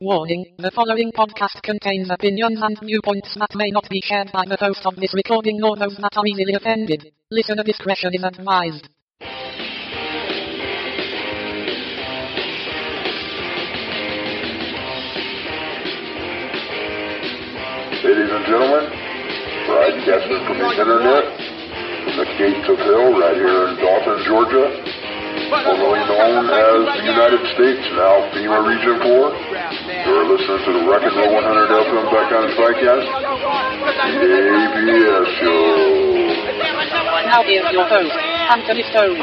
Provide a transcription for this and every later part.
Warning, the following podcast contains opinions and viewpoints that may not be shared by the host of this recording nor those that are easily offended. Listener discretion is advised. Ladies and gentlemen, broadcasting from the internet, from the gates of hell right here in Dothan, Georgia, formerly known as the United States, now FEMA Region 4. You're listening to the Rock and Roll 100 FM Background Podcast, the APS Show. Now here's your host, Anthony Stone.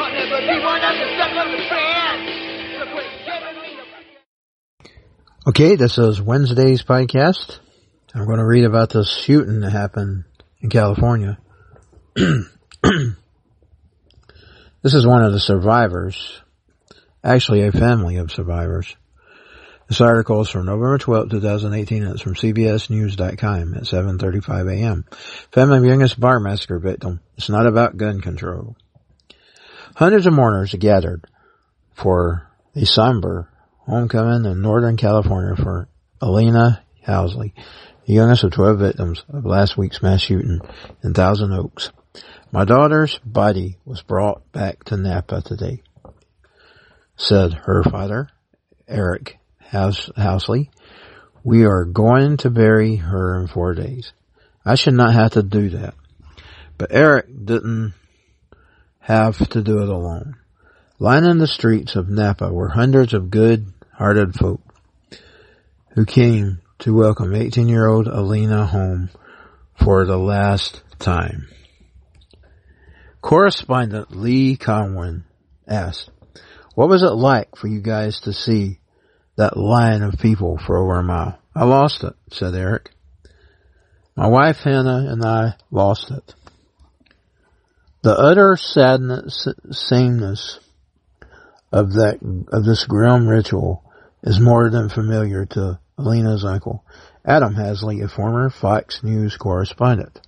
Okay, this is Wednesday's podcast. I'm going to read about this shooting that happened in California. this is one of the survivors, actually a family of survivors. This article is from November 12, 2018, and it's from CBSNews.com at 7.35 a.m. Family youngest bar massacre victim. It's not about gun control. Hundreds of mourners gathered for a somber homecoming in Northern California for Alaina Housley, the youngest of 12 victims of last week's mass shooting in Thousand Oaks. My daughter's body was brought back to Napa today, said her father, Eric House- Housley. We are going to bury her in four days. I should not have to do that. But Eric didn't have to do it alone. Lining the streets of Napa were hundreds of good-hearted folk who came to welcome 18-year-old Alaina home for the last time. Correspondent Lee Cowan asked, what was it like for you guys to see that line of people for over a mile? I lost it, said Eric. My wife Hannah and I lost it. The utter sadness, sameness of that, of this grim ritual is more than familiar to Alaina's uncle, Adam Housley, a former Fox News correspondent.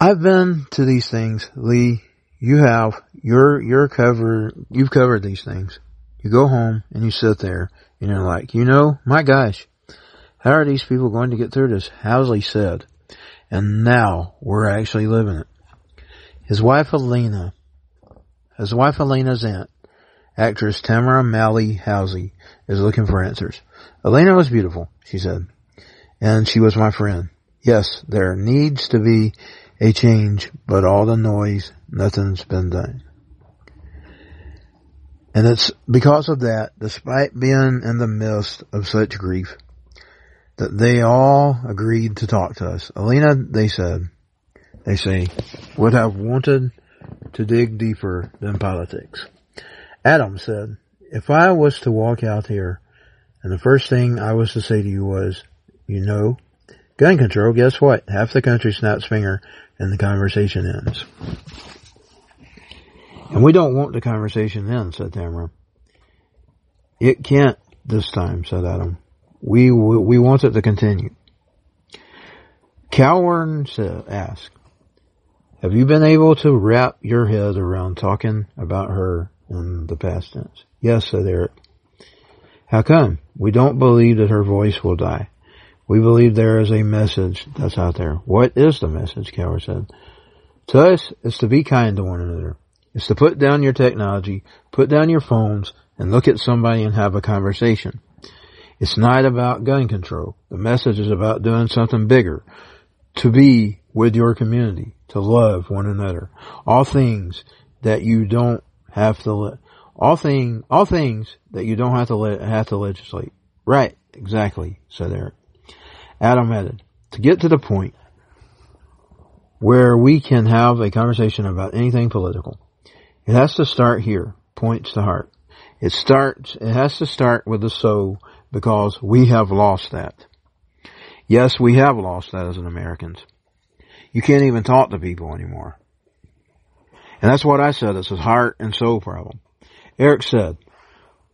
I've been to these things, Lee. You have. You're, you're covered, you've covered these things. You go home and you sit there and you're like, you know, my gosh, how are these people going to get through this? Housley said. And now we're actually living it. His wife Elena, his wife Alaina's aunt, actress Tamera Mowry Housley, is looking for answers. Elena was beautiful, she said, and she was my friend. Yes, there needs to be a change, but all the noise, nothing's been done. And it's because of that, despite being in the midst of such grief, that they all agreed to talk to us. Alaina, they said, they say, would have wanted to dig deeper than politics. Adam said, if I was to walk out here and the first thing I was to say to you was, you know, gun control, guess what? Half the country snaps finger and the conversation ends. And we don't want the conversation then, said Tamera. It can't this time, said Adam. We, we want it to continue. Cowan said, asked, have you been able to wrap your head around talking about her in the past tense? Yes, said Eric. How come? We don't believe that her voice will die. We believe there is a message that's out there. What is the message? Cowan said. To us, it's to be kind to one another. It's to put down your technology, put down your phones, and look at somebody and have a conversation. It's not about gun control. The message is about doing something bigger. To be with your community. To love one another. All things that you don't have to let, all thing, all things that you don't have to let, have to legislate. Right. Exactly, said Eric. Adam added, to get to the point where we can have a conversation about anything political, it has to start here, points to heart. It starts, it has to start with the soul because we have lost that. Yes, we have lost that as an Americans. You can't even talk to people anymore. And that's what I said. It's a heart and soul problem. Eric said,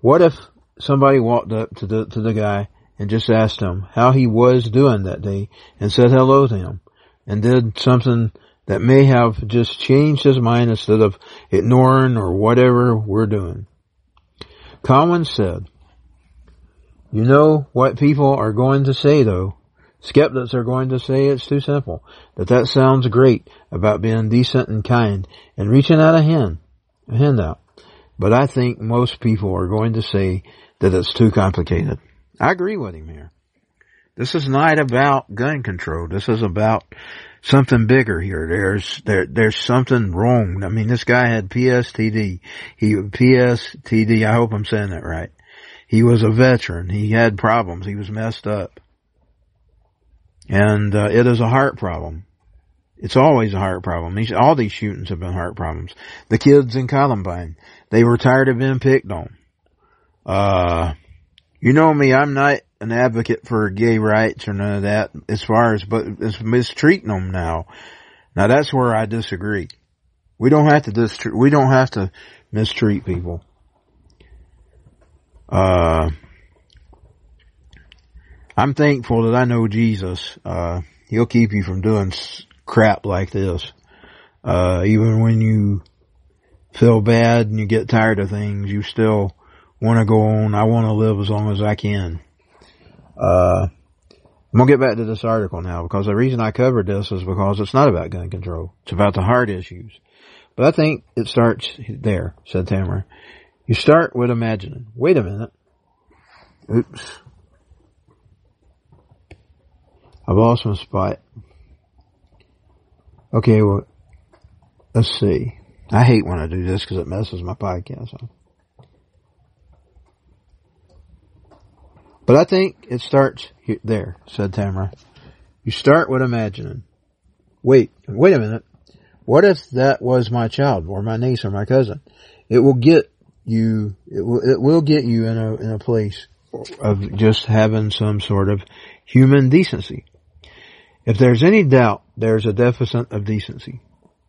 what if somebody walked up to the, to the guy and just asked him how he was doing that day and said hello to him and did something that may have just changed his mind instead of ignoring or whatever we're doing. Cowan said, You know what people are going to say though? Skeptics are going to say it's too simple. That that sounds great about being decent and kind and reaching out a hand, a handout. But I think most people are going to say that it's too complicated. I agree with him here. This is not about gun control. This is about something bigger here. There's there there's something wrong. I mean, this guy had PSTD. He PSTD. I hope I'm saying that right. He was a veteran. He had problems. He was messed up, and uh, it is a heart problem. It's always a heart problem. These all these shootings have been heart problems. The kids in Columbine, they were tired of being picked on. Uh, you know me. I'm not an advocate for gay rights or none of that as far as, but it's mistreating them now. Now that's where I disagree. We don't have to distreat, we don't have to mistreat people. Uh, I'm thankful that I know Jesus. Uh, he'll keep you from doing crap like this. Uh, even when you feel bad and you get tired of things, you still want to go on. I want to live as long as I can. Uh, I'm gonna get back to this article now because the reason I covered this is because it's not about gun control. It's about the heart issues. But I think it starts there, said Tamera. You start with imagining. Wait a minute. Oops. I've lost my spot. Okay, well, let's see. I hate when I do this because it messes my podcast up. But I think it starts here, there, said Tamera. You start with imagining. Wait, wait a minute. What if that was my child or my niece or my cousin? It will get you, it will, it will get you in a, in a place of just having some sort of human decency. If there's any doubt, there's a deficit of decency.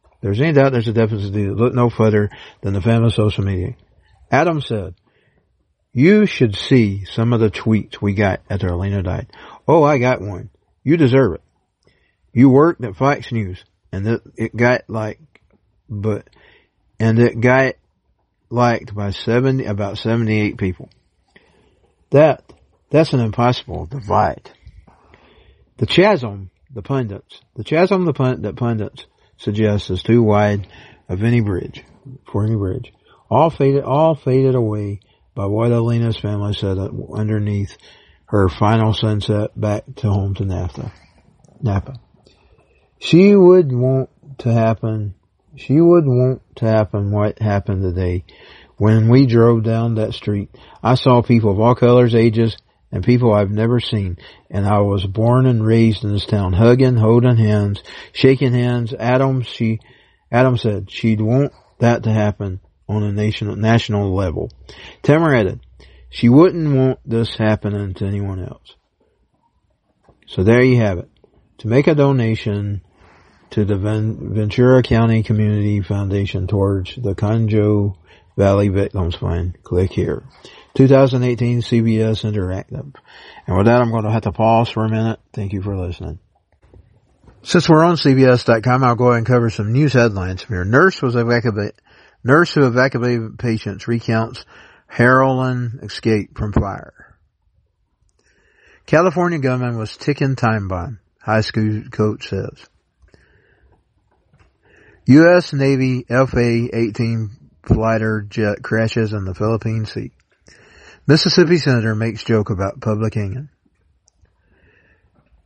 If there's any doubt, there's a deficit of decency. Look no further than the famous social media. Adam said, you should see some of the tweets we got after Elena died. Oh, I got one. You deserve it. You worked at Fox News and it, it got like, but, and it got liked by 70, about 78 people. That, that's an impossible divide. The chasm, the pundits, the chasm the pund, that pundits suggest is too wide of any bridge, for any bridge. All faded, all faded away by what Elena's family said underneath her final sunset back to home to Napa. Napa. She would want to happen, she would want to happen what happened today. When we drove down that street, I saw people of all colors, ages, and people I've never seen. And I was born and raised in this town, hugging, holding hands, shaking hands. Adam, she, Adam said she'd want that to happen on a national, national level. Tamera added, she wouldn't want this happening to anyone else. So there you have it. To make a donation to the Ventura County Community Foundation towards the Conejo Valley Victims Fund, click here. 2018 CBS Interactive. And with that, I'm going to have to pause for a minute. Thank you for listening. Since we're on CBS.com, I'll go ahead and cover some news headlines here. Nurse was evacuated Nurse who evacuated patients recounts heroin escape from fire. California gunman was ticking time bomb, high school coach says. U.S. Navy FA-18 fighter jet crashes in the Philippine Sea. Mississippi Senator makes joke about public hanging.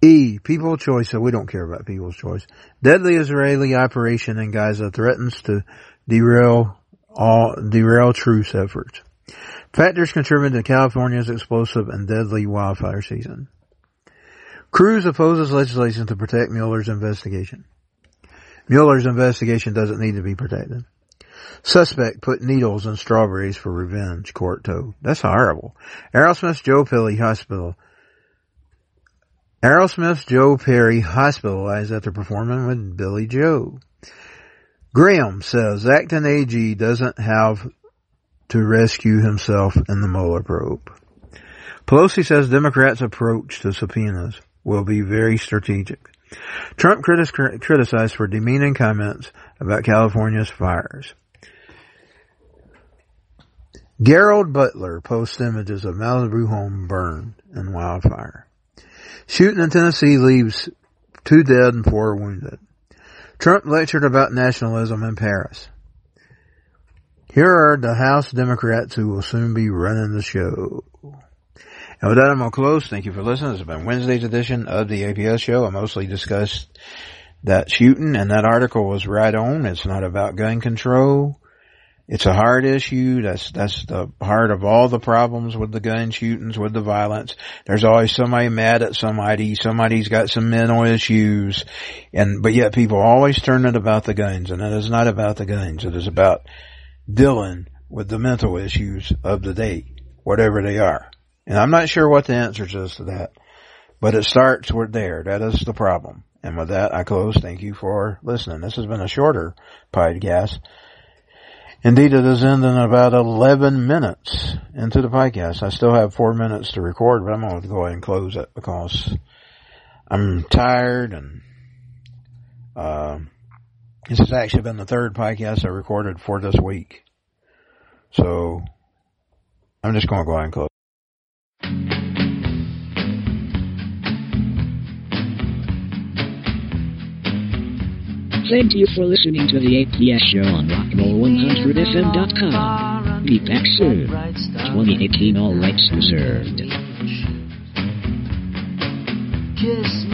E. People's choice, so we don't care about people's choice. Deadly Israeli operation in Gaza threatens to derail all derail truce efforts. Factors contributing to California's explosive and deadly wildfire season. Cruz opposes legislation to protect Mueller's investigation. Mueller's investigation doesn't need to be protected. Suspect put needles in strawberries for revenge, court. That's horrible. Aerosmith's Joe Perry hospital. Aerosmith's Joe Perry hospitalized after performing with Billy Joel. Graham says acting AG doesn't have to rescue himself in the Mueller probe. Pelosi says Democrats' approach to subpoenas will be very strategic. Trump criticized for demeaning comments about California's fires. Gerard Butler posts images of Malibu home burned in wildfire. Shooting in Tennessee leaves two dead and four wounded. Trump lectured about nationalism in Paris. Here are the House Democrats who will soon be running the show. And with that, I'm going to close. Thank you for listening. This has been Wednesday's edition of the APS show. I mostly discussed that shooting and that article was right on. It's not about gun control. It's a hard issue. That's, that's the heart of all the problems with the gun shootings, with the violence. There's always somebody mad at somebody. Somebody's got some mental issues. And, but yet people always turn it about the guns and it is not about the guns. It is about dealing with the mental issues of the day, whatever they are. And I'm not sure what the answer is to that, but it starts with there. That is the problem. And with that, I close. Thank you for listening. This has been a shorter podcast. Indeed, it is ending about 11 minutes into the podcast. I still have four minutes to record, but I'm going to go ahead and close it because I'm tired and, uh, this has actually been the third podcast I recorded for this week. So I'm just going to go ahead and close. Thank you for listening to the APS show on rockroll100fm.com. Be back soon. 2018 all rights reserved. Kiss